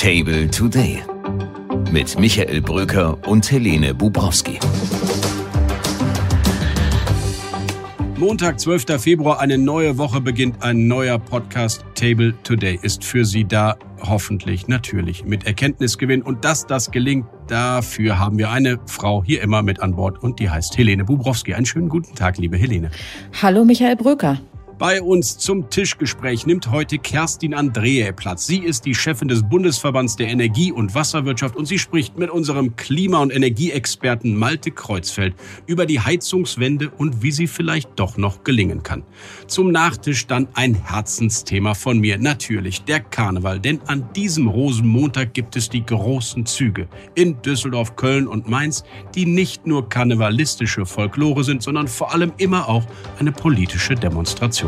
Table Today mit Michael Bröker und Helene Bubrowski. Montag, 12. Februar, eine neue Woche beginnt. Ein neuer Podcast Table Today ist für Sie da. Hoffentlich, natürlich, mit Erkenntnisgewinn. Und dass das gelingt, dafür haben wir eine Frau hier immer mit an Bord und die heißt Helene Bubrowski. Einen schönen guten Tag, liebe Helene. Hallo, Michael Bröker. Bei uns zum Tischgespräch nimmt heute Kerstin Andreae Platz. Sie ist die Chefin des Bundesverbands der Energie- und Wasserwirtschaft und sie spricht mit unserem Klima- und Energieexperten Malte Kreuzfeld über die Heizungswende und wie sie vielleicht doch noch gelingen kann. Zum Nachtisch dann ein Herzensthema von mir, natürlich der Karneval, denn an diesem Rosenmontag gibt es die großen Züge in Düsseldorf, Köln und Mainz, die nicht nur karnevalistische Folklore sind, sondern vor allem immer auch eine politische Demonstration.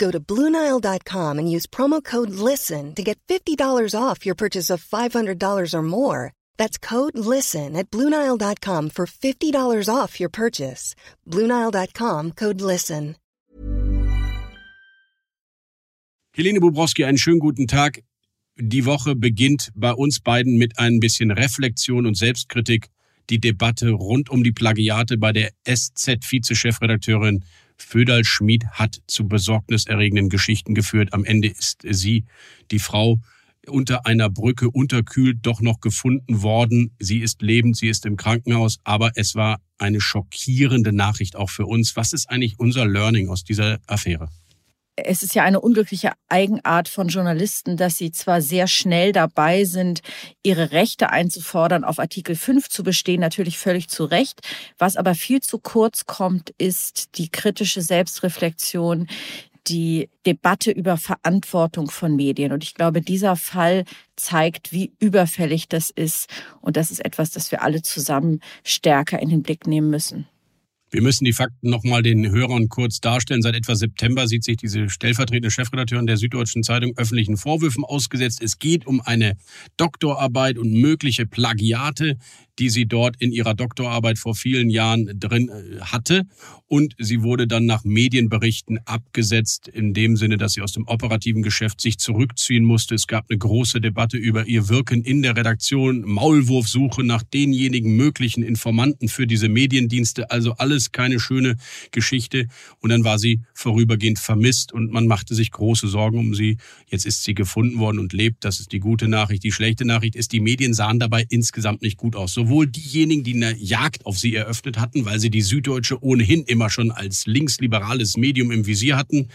Go to Bluenile.com and use promo code LISTEN to get $50 off your purchase of $500 or more. That's code LISTEN at Bluenile.com for $50 off your purchase. Bluenile.com code LISTEN. Helene Bubrowski, einen schönen guten Tag. Die Woche beginnt bei uns beiden mit ein bisschen Reflexion und Selbstkritik. Die Debatte rund um die Plagiate bei der SZ-Vize-Chefredakteurin Föderl Schmid hat zu besorgniserregenden Geschichten geführt. Am Ende ist sie, die Frau, unter einer Brücke unterkühlt doch noch gefunden worden. Sie ist lebend, sie ist im Krankenhaus, aber es war eine schockierende Nachricht auch für uns. Was ist eigentlich unser Learning aus dieser Affäre? Es ist ja eine unglückliche Eigenart von Journalisten, dass sie zwar sehr schnell dabei sind, ihre Rechte einzufordern, auf Artikel 5 zu bestehen, natürlich völlig zu Recht. Was aber viel zu kurz kommt, ist die kritische Selbstreflexion, die Debatte über Verantwortung von Medien. Und ich glaube, dieser Fall zeigt, wie überfällig das ist. Und das ist etwas, das wir alle zusammen stärker in den Blick nehmen müssen. Wir müssen die Fakten nochmal den Hörern kurz darstellen. Seit etwa September sieht sich diese stellvertretende Chefredakteurin der Süddeutschen Zeitung öffentlichen Vorwürfen ausgesetzt. Es geht um eine Doktorarbeit und mögliche Plagiate die sie dort in ihrer Doktorarbeit vor vielen Jahren drin äh, hatte. Und sie wurde dann nach Medienberichten abgesetzt, in dem Sinne, dass sie aus dem operativen Geschäft sich zurückziehen musste. Es gab eine große Debatte über ihr Wirken in der Redaktion, Maulwurfsuche nach denjenigen möglichen Informanten für diese Mediendienste. Also alles keine schöne Geschichte. Und dann war sie vorübergehend vermisst und man machte sich große Sorgen um sie. Jetzt ist sie gefunden worden und lebt. Das ist die gute Nachricht. Die schlechte Nachricht ist, die Medien sahen dabei insgesamt nicht gut aus. Sowohl diejenigen, die eine Jagd auf sie eröffnet hatten, weil sie die Süddeutsche ohnehin immer schon als linksliberales Medium im Visier hatten,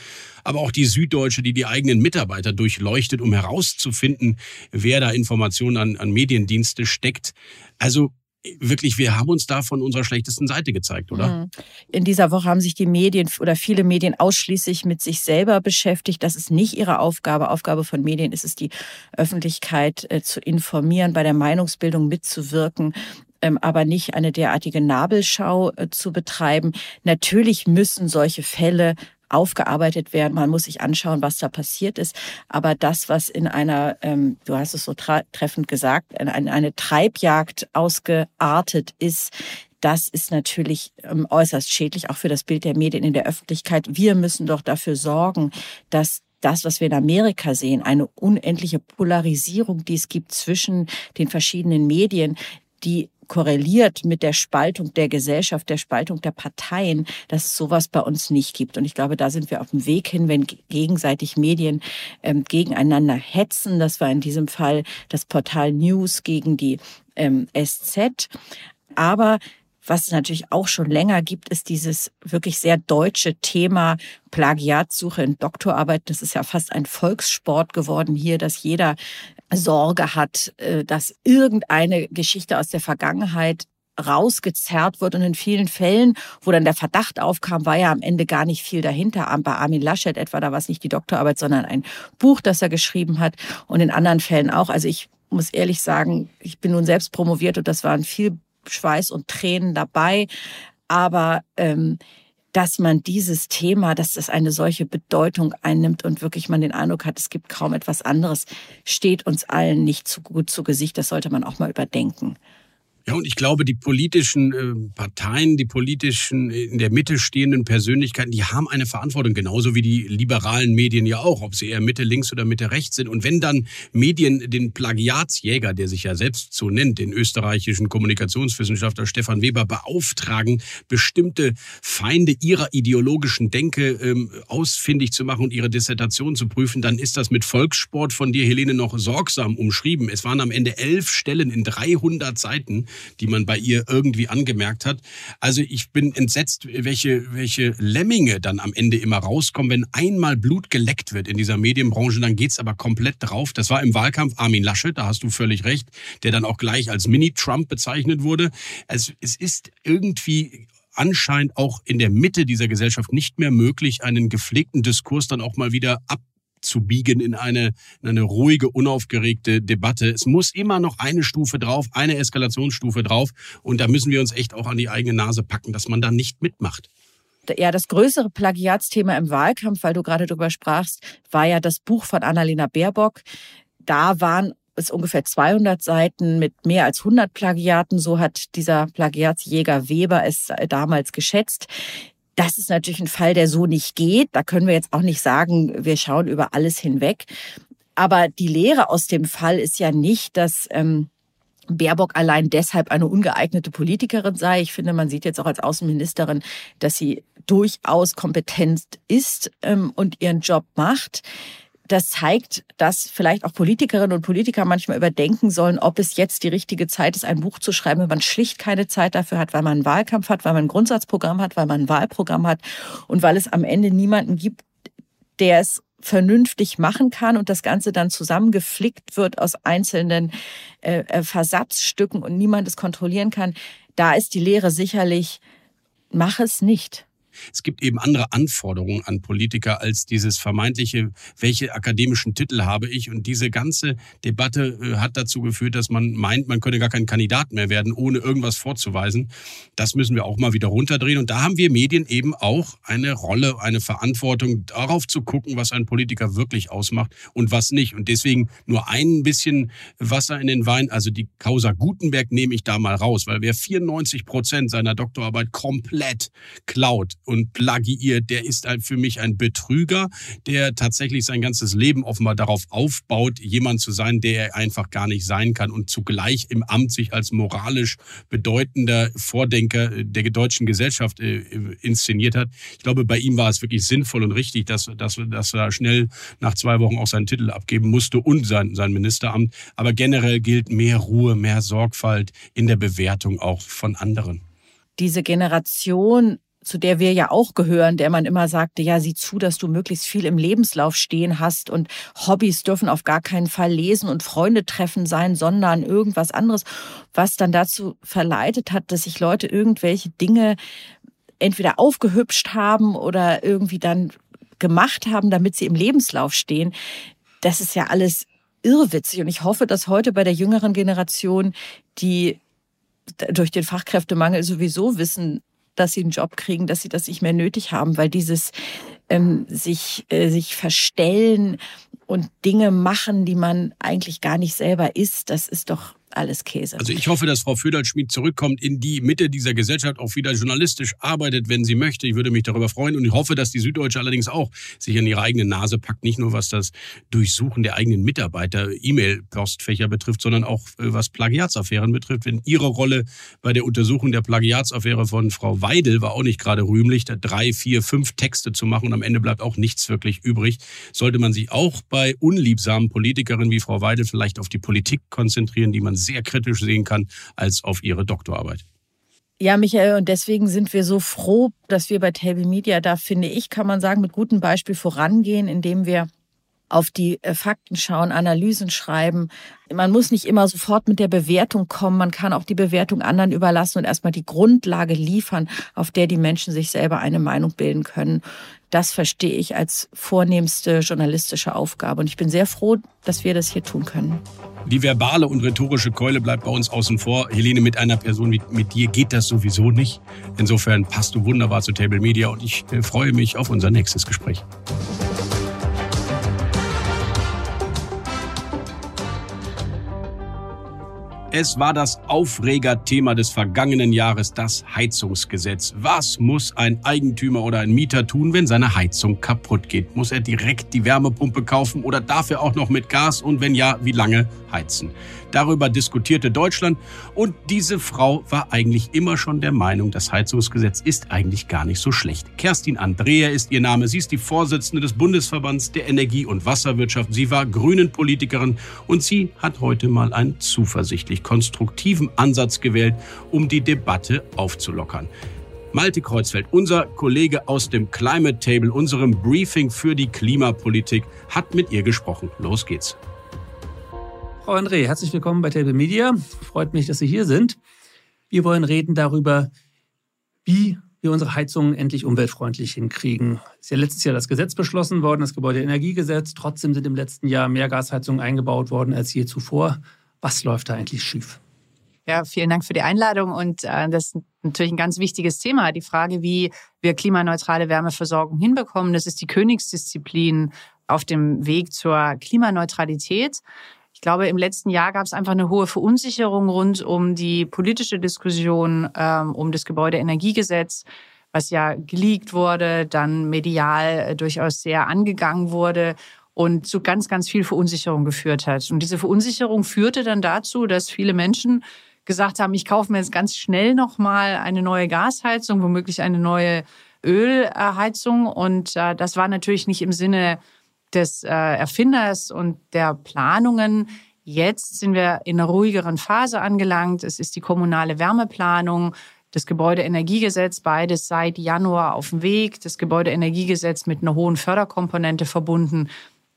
aber auch die Süddeutsche, die die eigenen Mitarbeiter durchleuchtet, um herauszufinden, wer da Informationen an, an Mediendienste steckt. Also wirklich, wir haben uns da von unserer schlechtesten Seite gezeigt, oder? Mhm. In dieser Woche haben sich die Medien oder viele Medien ausschließlich mit sich selber beschäftigt. Das ist nicht ihre Aufgabe. Aufgabe von Medien ist es, die Öffentlichkeit äh, zu informieren, bei der Meinungsbildung mitzuwirken ähm, aber nicht eine derartige Nabelschau äh, zu betreiben. Natürlich müssen solche Fälle aufgearbeitet werden. Man muss sich anschauen, was da passiert ist. Aber das, was in einer, ähm, du hast es so treffend gesagt, in eine Treibjagd ausgeartet ist, das ist natürlich ähm, äußerst schädlich, auch für das Bild der Medien in der Öffentlichkeit. Wir müssen doch dafür sorgen, dass das, was wir in Amerika sehen, eine unendliche Polarisierung, die es gibt zwischen den verschiedenen Medien, die korreliert mit der Spaltung der Gesellschaft, der Spaltung der Parteien, dass es sowas bei uns nicht gibt. Und ich glaube, da sind wir auf dem Weg hin, wenn gegenseitig Medien ähm, gegeneinander hetzen. Das war in diesem Fall das Portal News gegen die ähm, SZ. Aber was es natürlich auch schon länger gibt, ist dieses wirklich sehr deutsche Thema Plagiatsuche in Doktorarbeit. Das ist ja fast ein Volkssport geworden hier, dass jeder Sorge hat, äh, dass irgendeine Geschichte aus der Vergangenheit rausgezerrt wird. Und in vielen Fällen, wo dann der Verdacht aufkam, war ja am Ende gar nicht viel dahinter. Bei Armin Laschet etwa, da war es nicht die Doktorarbeit, sondern ein Buch, das er geschrieben hat. Und in anderen Fällen auch. Also ich muss ehrlich sagen, ich bin nun selbst promoviert und das waren viel Schweiß und Tränen dabei. Aber ähm, dass man dieses Thema, dass das eine solche Bedeutung einnimmt und wirklich man den Eindruck hat, es gibt kaum etwas anderes, steht uns allen nicht zu gut zu Gesicht. Das sollte man auch mal überdenken. Ja, und ich glaube, die politischen äh, Parteien, die politischen äh, in der Mitte stehenden Persönlichkeiten, die haben eine Verantwortung, genauso wie die liberalen Medien ja auch, ob sie eher Mitte links oder Mitte rechts sind. Und wenn dann Medien den Plagiatsjäger, der sich ja selbst so nennt, den österreichischen Kommunikationswissenschaftler Stefan Weber beauftragen, bestimmte Feinde ihrer ideologischen Denke ähm, ausfindig zu machen und ihre Dissertation zu prüfen, dann ist das mit Volkssport von dir, Helene, noch sorgsam umschrieben. Es waren am Ende elf Stellen in 300 Seiten die man bei ihr irgendwie angemerkt hat. Also ich bin entsetzt, welche, welche Lemminge dann am Ende immer rauskommen. Wenn einmal Blut geleckt wird in dieser Medienbranche, dann geht's aber komplett drauf. Das war im Wahlkampf Armin Laschet, da hast du völlig recht, der dann auch gleich als Mini-Trump bezeichnet wurde. Es, es ist irgendwie anscheinend auch in der Mitte dieser Gesellschaft nicht mehr möglich, einen gepflegten Diskurs dann auch mal wieder ab abzubiegen in eine, in eine ruhige, unaufgeregte Debatte. Es muss immer noch eine Stufe drauf, eine Eskalationsstufe drauf. Und da müssen wir uns echt auch an die eigene Nase packen, dass man da nicht mitmacht. Ja, das größere Plagiatsthema im Wahlkampf, weil du gerade darüber sprachst, war ja das Buch von Annalena Baerbock. Da waren es ungefähr 200 Seiten mit mehr als 100 Plagiaten. So hat dieser Plagiatsjäger Weber es damals geschätzt. Das ist natürlich ein Fall, der so nicht geht. Da können wir jetzt auch nicht sagen, wir schauen über alles hinweg. Aber die Lehre aus dem Fall ist ja nicht, dass ähm, Baerbock allein deshalb eine ungeeignete Politikerin sei. Ich finde, man sieht jetzt auch als Außenministerin, dass sie durchaus kompetent ist ähm, und ihren Job macht das zeigt, dass vielleicht auch Politikerinnen und Politiker manchmal überdenken sollen, ob es jetzt die richtige Zeit ist, ein Buch zu schreiben, wenn man schlicht keine Zeit dafür hat, weil man einen Wahlkampf hat, weil man ein Grundsatzprogramm hat, weil man ein Wahlprogramm hat und weil es am Ende niemanden gibt, der es vernünftig machen kann und das Ganze dann zusammengeflickt wird aus einzelnen äh, äh Versatzstücken und niemand es kontrollieren kann. Da ist die Lehre sicherlich, mach es nicht. Es gibt eben andere Anforderungen an Politiker als dieses vermeintliche, welche akademischen Titel habe ich? Und diese ganze Debatte äh, hat dazu geführt, dass man meint, man könne gar kein Kandidat mehr werden, ohne irgendwas vorzuweisen. Das müssen wir auch mal wieder runterdrehen. Und da haben wir Medien eben auch eine Rolle, eine Verantwortung, darauf zu gucken, was ein Politiker wirklich ausmacht und was nicht. Und deswegen nur ein bisschen Wasser in den Wein. Also die Causa Gutenberg nehme ich da mal raus, weil wer 94 Prozent seiner Doktorarbeit komplett klaut und plagiiert, der ist für mich ein Betrüger, der tatsächlich sein ganzes Leben offenbar darauf aufbaut, jemand zu sein, der er einfach gar nicht sein kann und zugleich im Amt sich als moralisch bedeutender Vordenker der deutschen Gesellschaft äh, inszeniert hat. Ich glaube, bei ihm war es wirklich sinnvoll und richtig, dass, dass, dass er schnell nach zwei Wochen auch seinen Titel abgeben musste und sein, sein Ministeramt. Aber generell gilt mehr Ruhe, mehr Sorgfalt in der Bewertung auch von anderen diese Generation zu der wir ja auch gehören, der man immer sagte, ja, sieh zu, dass du möglichst viel im Lebenslauf stehen hast und Hobbys dürfen auf gar keinen Fall lesen und Freunde treffen sein, sondern irgendwas anderes, was dann dazu verleitet hat, dass sich Leute irgendwelche Dinge entweder aufgehübscht haben oder irgendwie dann gemacht haben, damit sie im Lebenslauf stehen. Das ist ja alles irrwitzig und ich hoffe, dass heute bei der jüngeren Generation, die durch den Fachkräftemangel sowieso wissen, dass sie einen Job kriegen, dass sie das nicht mehr nötig haben, weil dieses ähm, sich, äh, sich verstellen und Dinge machen, die man eigentlich gar nicht selber ist, das ist doch alles Käse. Also ich hoffe, dass Frau Föderl-Schmid zurückkommt in die Mitte dieser Gesellschaft, auch wieder journalistisch arbeitet, wenn sie möchte. Ich würde mich darüber freuen und ich hoffe, dass die Süddeutsche allerdings auch sich an ihre eigene Nase packt, nicht nur was das Durchsuchen der eigenen Mitarbeiter, E-Mail-Postfächer betrifft, sondern auch äh, was Plagiatsaffären betrifft. Wenn ihre Rolle bei der Untersuchung der Plagiatsaffäre von Frau Weidel war auch nicht gerade rühmlich, da drei, vier, fünf Texte zu machen und am Ende bleibt auch nichts wirklich übrig, sollte man sich auch bei unliebsamen Politikerinnen wie Frau Weidel vielleicht auf die Politik konzentrieren, die man sehr kritisch sehen kann, als auf ihre Doktorarbeit. Ja, Michael, und deswegen sind wir so froh, dass wir bei Table Media da, finde ich, kann man sagen, mit gutem Beispiel vorangehen, indem wir auf die äh, Fakten schauen, Analysen schreiben. Man muss nicht immer sofort mit der Bewertung kommen. Man kann auch die Bewertung anderen überlassen und erstmal die Grundlage liefern, auf der die Menschen sich selber eine Meinung bilden können. Das verstehe ich als vornehmste journalistische Aufgabe. Und ich bin sehr froh, dass wir das hier tun können. Die verbale und rhetorische Keule bleibt bei uns außen vor. Helene, mit einer Person wie mit dir geht das sowieso nicht. Insofern passt du wunderbar zu Table Media und ich äh, freue mich auf unser nächstes Gespräch. Es war das Aufregerthema des vergangenen Jahres, das Heizungsgesetz. Was muss ein Eigentümer oder ein Mieter tun, wenn seine Heizung kaputt geht? Muss er direkt die Wärmepumpe kaufen oder darf er auch noch mit Gas und wenn ja, wie lange heizen? Darüber diskutierte Deutschland und diese Frau war eigentlich immer schon der Meinung, das Heizungsgesetz ist eigentlich gar nicht so schlecht. Kerstin Andrea ist ihr Name. Sie ist die Vorsitzende des Bundesverbands der Energie- und Wasserwirtschaft. Sie war Grünen-Politikerin und sie hat heute mal einen zuversichtlich konstruktiven Ansatz gewählt, um die Debatte aufzulockern. Malte Kreuzfeld, unser Kollege aus dem Climate Table, unserem Briefing für die Klimapolitik, hat mit ihr gesprochen. Los geht's. Frau André, herzlich willkommen bei Table Media. Freut mich, dass Sie hier sind. Wir wollen reden darüber, wie wir unsere Heizungen endlich umweltfreundlich hinkriegen. Es ist ja letztes Jahr das Gesetz beschlossen worden, das Gebäudeenergiegesetz. Trotzdem sind im letzten Jahr mehr Gasheizungen eingebaut worden als je zuvor. Was läuft da eigentlich schief? Ja, vielen Dank für die Einladung. Und äh, das ist natürlich ein ganz wichtiges Thema. Die Frage, wie wir klimaneutrale Wärmeversorgung hinbekommen, das ist die Königsdisziplin auf dem Weg zur Klimaneutralität. Ich glaube, im letzten Jahr gab es einfach eine hohe Verunsicherung rund um die politische Diskussion ähm, um das Gebäudeenergiegesetz, was ja geleakt wurde, dann medial äh, durchaus sehr angegangen wurde und zu ganz, ganz viel Verunsicherung geführt hat. Und diese Verunsicherung führte dann dazu, dass viele Menschen gesagt haben, ich kaufe mir jetzt ganz schnell nochmal eine neue Gasheizung, womöglich eine neue Ölheizung. Und äh, das war natürlich nicht im Sinne des äh, Erfinders und der Planungen. Jetzt sind wir in einer ruhigeren Phase angelangt. Es ist die kommunale Wärmeplanung, das Gebäudeenergiegesetz, beides seit Januar auf dem Weg. Das Gebäudeenergiegesetz mit einer hohen Förderkomponente verbunden.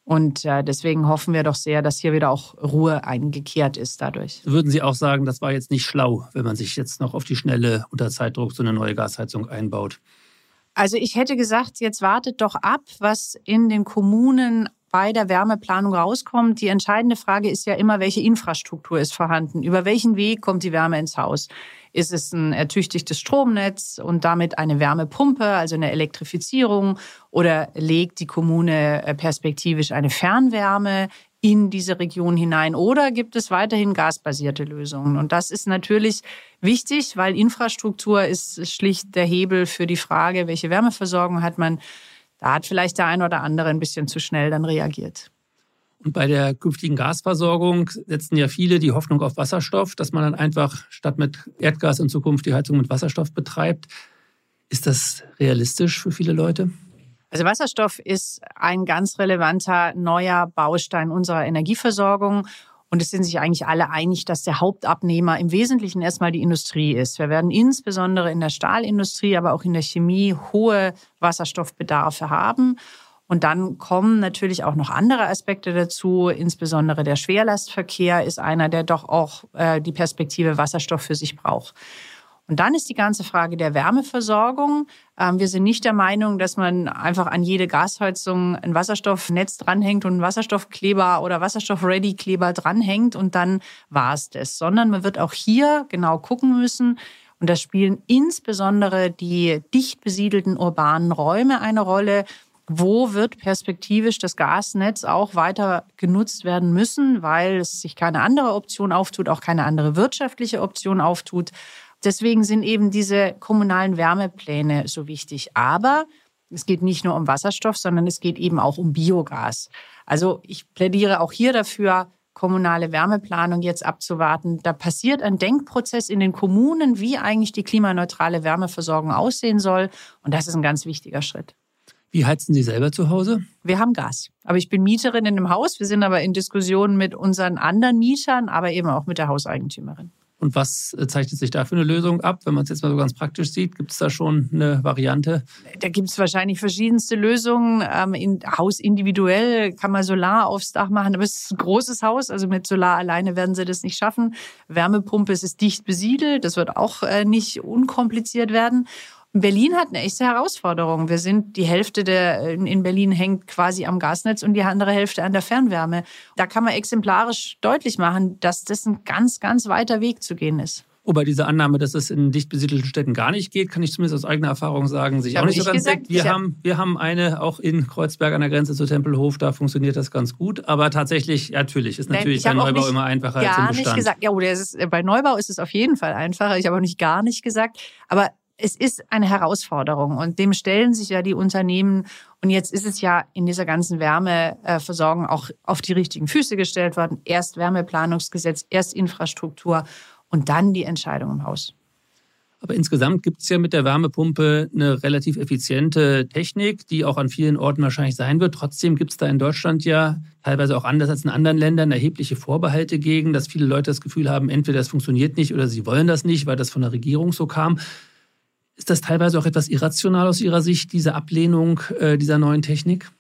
Und äh, deswegen hoffen wir doch sehr, dass hier wieder auch Ruhe eingekehrt ist dadurch. Würden Sie auch sagen, das war jetzt nicht schlau, wenn man sich jetzt noch auf die Schnelle unter Zeitdruck so eine neue Gasheizung einbaut? Also ich hätte gesagt, jetzt wartet doch ab, was in den Kommunen bei der Wärmeplanung rauskommt. Die entscheidende Frage ist ja immer, welche Infrastruktur ist vorhanden? Über welchen Weg kommt die Wärme ins Haus? Ist es ein ertüchtigtes Stromnetz und damit eine Wärmepumpe, also eine Elektrifizierung? Oder legt die Kommune äh, perspektivisch eine Fernwärme in diese Region hinein? Oder gibt es weiterhin gasbasierte Lösungen? Und das ist natürlich wichtig, weil Infrastruktur ist schlicht der Hebel für die Frage, welche Wärmeversorgung hat man. Da hat vielleicht der ein oder andere ein bisschen zu schnell dann reagiert. Und bei der künftigen Gasversorgung setzen ja viele die Hoffnung auf Wasserstoff, dass man dann einfach statt mit Erdgas in Zukunft die Heizung mit Wasserstoff betreibt. Ist das realistisch für viele Leute? Also Wasserstoff ist ein ganz relevanter neuer Baustein unserer Energieversorgung. Und es sind sich eigentlich alle einig, dass der Hauptabnehmer im Wesentlichen erstmal die Industrie ist. Wir werden insbesondere in der Stahlindustrie, aber auch in der Chemie hohe Wasserstoffbedarfe haben. Und dann kommen natürlich auch noch andere Aspekte dazu. Insbesondere der Schwerlastverkehr ist einer, der doch auch äh, die Perspektive Wasserstoff für sich braucht. Und dann ist die ganze Frage der Wärmeversorgung. Ähm, wir sind nicht der Meinung, dass man einfach an jede Gasheizung ein Wasserstoffnetz dranhängt und einen Wasserstoffkleber oder Wasserstoff-Ready-Kleber dranhängt und dann war es das, sondern man wird auch hier genau gucken müssen, und da spielen insbesondere die dicht besiedelten urbanen Räume eine Rolle. Wo wird perspektivisch das Gasnetz auch weiter genutzt werden müssen, weil es sich keine andere Option auftut, auch keine andere wirtschaftliche Option auftut. Deswegen sind eben diese kommunalen Wärmepläne so wichtig. Aber es geht nicht nur um Wasserstoff, sondern es geht eben auch um Biogas. Also ich plädiere auch hier dafür, kommunale Wärmeplanung jetzt abzuwarten. Da passiert ein Denkprozess in den Kommunen, wie eigentlich die klimaneutrale Wärmeversorgung aussehen soll. Und das ist ein ganz wichtiger Schritt. Wie heizen Sie selber zu Hause? Wir haben Gas. Aber ich bin Mieterin in einem Haus. Wir sind aber in Diskussionen mit unseren anderen Mietern, aber eben auch mit der Hauseigentümerin. Und was äh, zeichnet sich da für eine Lösung ab? Wenn man es jetzt mal so ganz praktisch sieht, gibt es da schon eine Variante? Da gibt es wahrscheinlich verschiedenste Lösungen. Ähm, in, Haus individuell kann man Solar aufs Dach machen, aber es ist ein großes Haus, also mit Solar alleine werden sie das nicht schaffen. Wärmepumpe, es ist dicht besiedelt, das wird auch äh, nicht unkompliziert werden. Berlin hat eine echte Herausforderung. Wir sind die Hälfte der in Berlin hängt quasi am Gasnetz und die andere Hälfte an der Fernwärme. Da kann man exemplarisch deutlich machen, dass das ein ganz, ganz weiter Weg zu gehen ist. Wobei diese Annahme, dass es in dicht besiedelten Städten gar nicht geht, kann ich zumindest aus eigener Erfahrung sagen, sich auch nicht so ganz gesagt. Wir haben, wir haben eine auch in Kreuzberg an der Grenze zu Tempelhof, da funktioniert das ganz gut. Aber tatsächlich, ja, natürlich, ist natürlich bei Neubau immer einfacher als im Bestand. nicht gesagt, ja, oder ist, bei Neubau ist es auf jeden Fall einfacher. Ich habe auch nicht gar nicht gesagt. Aber es ist eine Herausforderung und dem stellen sich ja die Unternehmen. Und jetzt ist es ja in dieser ganzen Wärmeversorgung auch auf die richtigen Füße gestellt worden. Erst Wärmeplanungsgesetz, erst Infrastruktur und dann die Entscheidung im Haus. Aber insgesamt gibt es ja mit der Wärmepumpe eine relativ effiziente Technik, die auch an vielen Orten wahrscheinlich sein wird. Trotzdem gibt es da in Deutschland ja teilweise auch anders als in anderen Ländern erhebliche Vorbehalte gegen, dass viele Leute das Gefühl haben, entweder das funktioniert nicht oder sie wollen das nicht, weil das von der Regierung so kam. Ist das teilweise auch etwas irrational aus Ihrer Sicht, diese Ablehnung äh, dieser neuen Technik?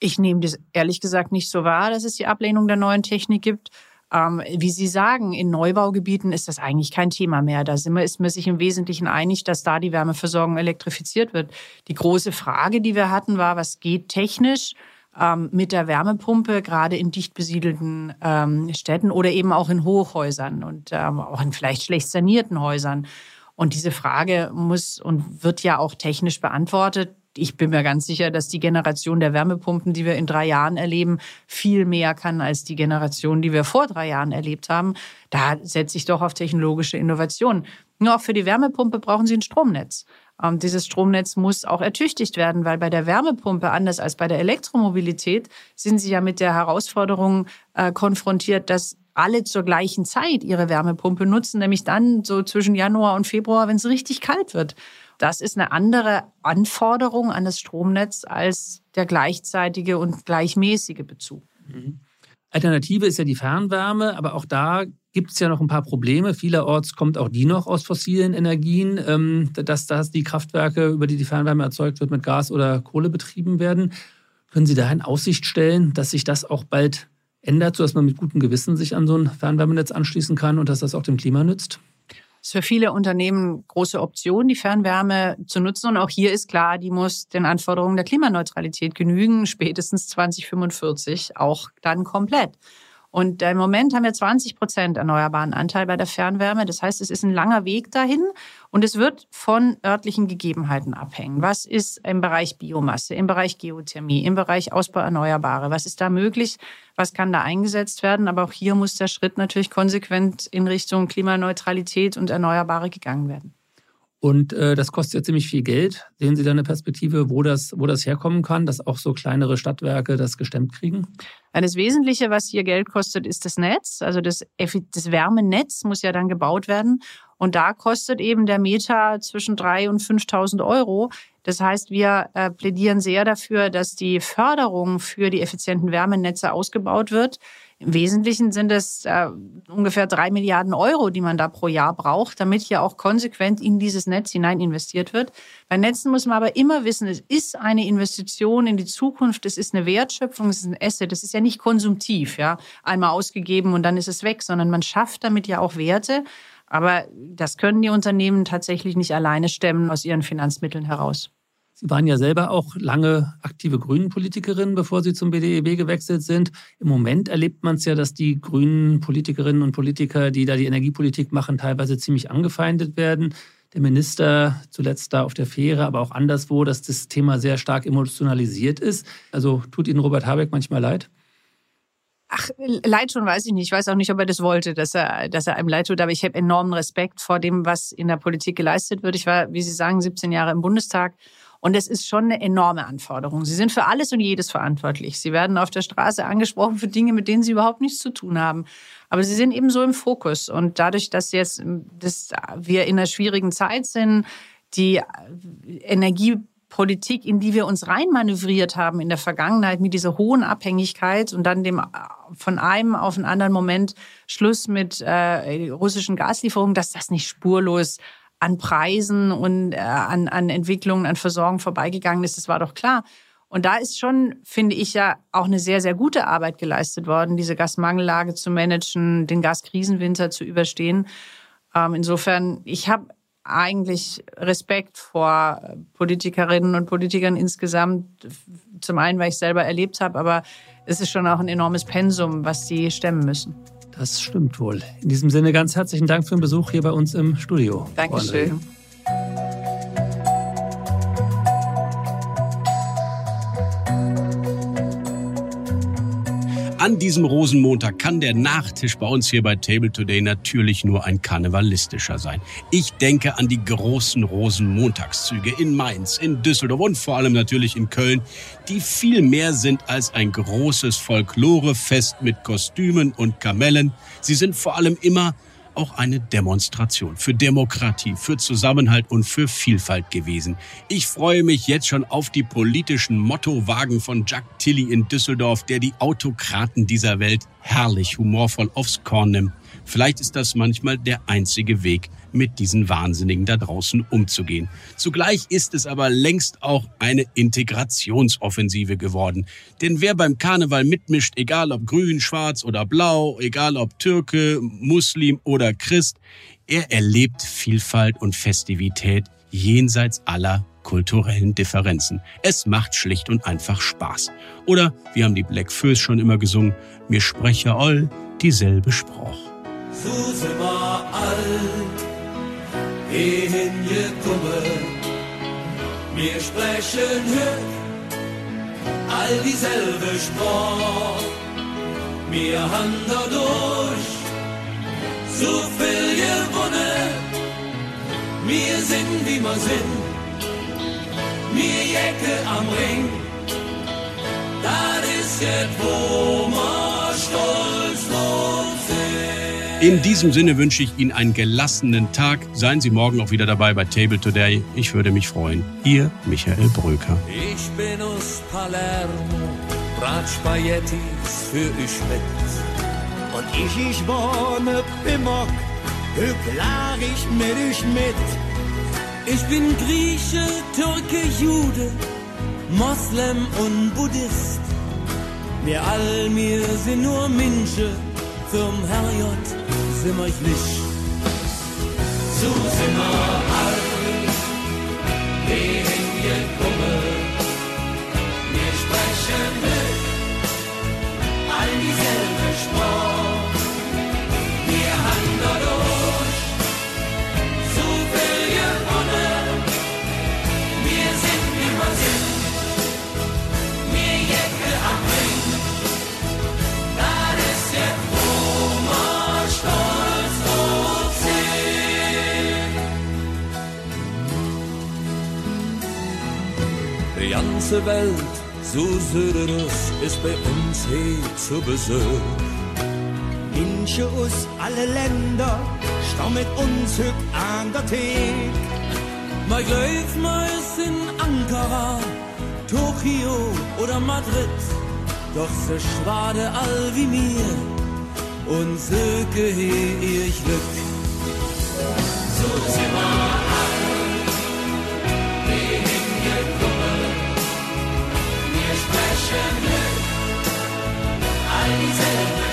Ich nehme das ehrlich gesagt nicht so wahr, dass es die Ablehnung der neuen Technik gibt. Ähm, wie Sie sagen, in Neubaugebieten ist das eigentlich kein Thema mehr. Da sind wir, ist man sich im Wesentlichen einig, dass da die Wärmeversorgung elektrifiziert wird. Die große Frage, die wir hatten, war, was geht technisch? Ähm, mit der Wärmepumpe, gerade in dicht besiedelten ähm, Städten oder eben auch in Hochhäusern und ähm, auch in vielleicht schlecht sanierten Häusern. Und diese Frage muss und wird ja auch technisch beantwortet. Ich bin mir ganz sicher, dass die Generation der Wärmepumpen, die wir in drei Jahren erleben, viel mehr kann als die Generation, die wir vor drei Jahren erlebt haben. Da setze ich doch auf technologische Innovation. Nur auch für die Wärmepumpe brauchen Sie ein Stromnetz. Ähm, dieses Stromnetz muss auch ertüchtigt werden, weil bei der Wärmepumpe, anders als bei der Elektromobilität, sind Sie ja mit der Herausforderung äh, konfrontiert, dass alle zur gleichen Zeit ihre Wärmepumpe nutzen, nämlich dann so zwischen Januar und Februar, wenn es richtig kalt wird. Das ist eine andere Anforderung an das Stromnetz als der gleichzeitige und gleichmäßige Bezug. Mhm. Alternative ist ja die Fernwärme, aber auch da gibt es ja noch ein paar Probleme. Vielerorts kommt auch die noch aus fossilen Energien, ähm, dass, dass die Kraftwerke, über die die Fernwärme erzeugt wird, mit Gas oder Kohle betrieben werden. Können Sie da in Aussicht stellen, dass sich das auch bald ändert, sodass man mit gutem Gewissen sich an so ein Fernwärmenetz anschließen kann und dass das auch dem Klima nützt? Ist für viele Unternehmen große Option, die Fernwärme zu nutzen. Und auch hier ist klar, die muss den Anforderungen der Klimaneutralität genügen, spätestens 2045 auch dann komplett. Und im Moment haben wir 20 Prozent erneuerbaren Anteil bei der Fernwärme. Das heißt, es ist ein langer Weg dahin und es wird von örtlichen Gegebenheiten abhängen. Was ist im Bereich Biomasse, im Bereich Geothermie, im Bereich Ausbau Erneuerbare? Was ist da möglich? Was kann da eingesetzt werden? Aber auch hier muss der Schritt natürlich konsequent in Richtung Klimaneutralität und Erneuerbare gegangen werden. Und äh, das kostet ja ziemlich viel Geld. Sehen Sie da eine Perspektive, wo das, wo das herkommen kann, dass auch so kleinere Stadtwerke das gestemmt kriegen? Das Wesentliche, was hier Geld kostet, ist das Netz. Also das, das Wärmenetz muss ja dann gebaut werden. Und da kostet eben der Meter zwischen 3.000 und 5.000 Euro. Das heißt, wir äh, plädieren sehr dafür, dass die Förderung für die effizienten Wärmenetze ausgebaut wird. Im Wesentlichen sind es äh, ungefähr drei Milliarden Euro, die man da pro Jahr braucht, damit hier auch konsequent in dieses Netz hinein investiert wird. Bei Netzen muss man aber immer wissen, es ist eine Investition in die Zukunft, es ist eine Wertschöpfung, es ist ein Asset, es ist ja nicht konsumtiv, ja, einmal ausgegeben und dann ist es weg, sondern man schafft damit ja auch Werte. Aber das können die Unternehmen tatsächlich nicht alleine stemmen aus ihren Finanzmitteln heraus. Sie waren ja selber auch lange aktive Grünen-Politikerin, bevor Sie zum BDEW gewechselt sind. Im Moment erlebt man es ja, dass die grünen Politikerinnen und Politiker, die da die Energiepolitik machen, teilweise ziemlich angefeindet werden. Der Minister zuletzt da auf der Fähre, aber auch anderswo, dass das Thema sehr stark emotionalisiert ist. Also tut Ihnen Robert Habeck manchmal leid? Ach, leid schon weiß ich nicht. Ich weiß auch nicht, ob er das wollte, dass er, dass er einem leid tut. Aber ich habe enormen Respekt vor dem, was in der Politik geleistet wird. Ich war, wie Sie sagen, 17 Jahre im Bundestag und es ist schon eine enorme Anforderung. Sie sind für alles und jedes verantwortlich. Sie werden auf der Straße angesprochen für Dinge, mit denen sie überhaupt nichts zu tun haben. Aber sie sind eben so im Fokus. Und dadurch, dass jetzt dass wir in einer schwierigen Zeit sind, die Energie Politik, in die wir uns reinmanövriert haben in der Vergangenheit mit dieser hohen Abhängigkeit und dann dem von einem auf einen anderen Moment Schluss mit äh, russischen Gaslieferungen, dass das nicht spurlos an Preisen und äh, an, an Entwicklungen, an Versorgung vorbeigegangen ist. Das war doch klar. Und da ist schon, finde ich ja, auch eine sehr, sehr gute Arbeit geleistet worden, diese Gasmangellage zu managen, den Gaskrisenwinter zu überstehen. Ähm, insofern, ich habe eigentlich Respekt vor Politikerinnen und Politikern insgesamt. Zum einen, weil ich selber erlebt habe, aber es ist schon auch ein enormes Pensum, was sie stemmen müssen. Das stimmt wohl. In diesem Sinne ganz herzlichen Dank für den Besuch hier bei uns im Studio. Dankeschön. An diesem Rosenmontag kann der Nachtisch bei uns hier bei Table Today natürlich nur ein karnevalistischer sein. Ich denke an die großen Rosenmontagszüge in Mainz, in Düsseldorf und vor allem natürlich in Köln, die viel mehr sind als ein großes Folklorefest mit Kostümen und Kamellen. Sie sind vor allem immer auch eine Demonstration für Demokratie, für Zusammenhalt und für Vielfalt gewesen. Ich freue mich jetzt schon auf die politischen Mottowagen von Jack Tilly in Düsseldorf, der die Autokraten dieser Welt herrlich humorvoll aufs Korn nimmt. Vielleicht ist das manchmal der einzige Weg, mit diesen Wahnsinnigen da draußen umzugehen. Zugleich ist es aber längst auch eine Integrationsoffensive geworden. Denn wer beim Karneval mitmischt, egal ob grün, schwarz oder blau, egal ob Türke, Muslim oder Christ, er erlebt Vielfalt und Festivität jenseits aller kulturellen Differenzen. Es macht schlicht und einfach Spaß. Oder, wie haben die Black Föß schon immer gesungen, mir spreche all dieselbe Spruch. So sind wir alt hingekommen. Wir sprechen hüt all dieselbe Sprache. Wir haben dadurch so viel gewonnen. Wir sind wie wir sind. Wir Jacke am Ring. Das ist jetzt, wo wir in diesem Sinne wünsche ich Ihnen einen gelassenen Tag. Seien Sie morgen auch wieder dabei bei Table Today. Ich würde mich freuen. Ihr Michael Bröker. Ich bin aus Palermo, brat Spaghettis für ich mit. Und ich, ich wohne Pimmock, klar ich mit ich mit. Ich bin Grieche, Türke, Jude, Moslem und Buddhist. Wir all mir sind nur Menschen zum Herrgott sind wir nicht. So sind wir ganze Welt, so Söderus, ist bei uns hier zu Besuch. Inche us alle Länder, stau mit uns hüt an der Thek. Mein Gleif meist in Ankara, Tokio oder Madrid. Doch se schwade all wie mir und söke hier ihr Glück. So sind wir. Ayrıca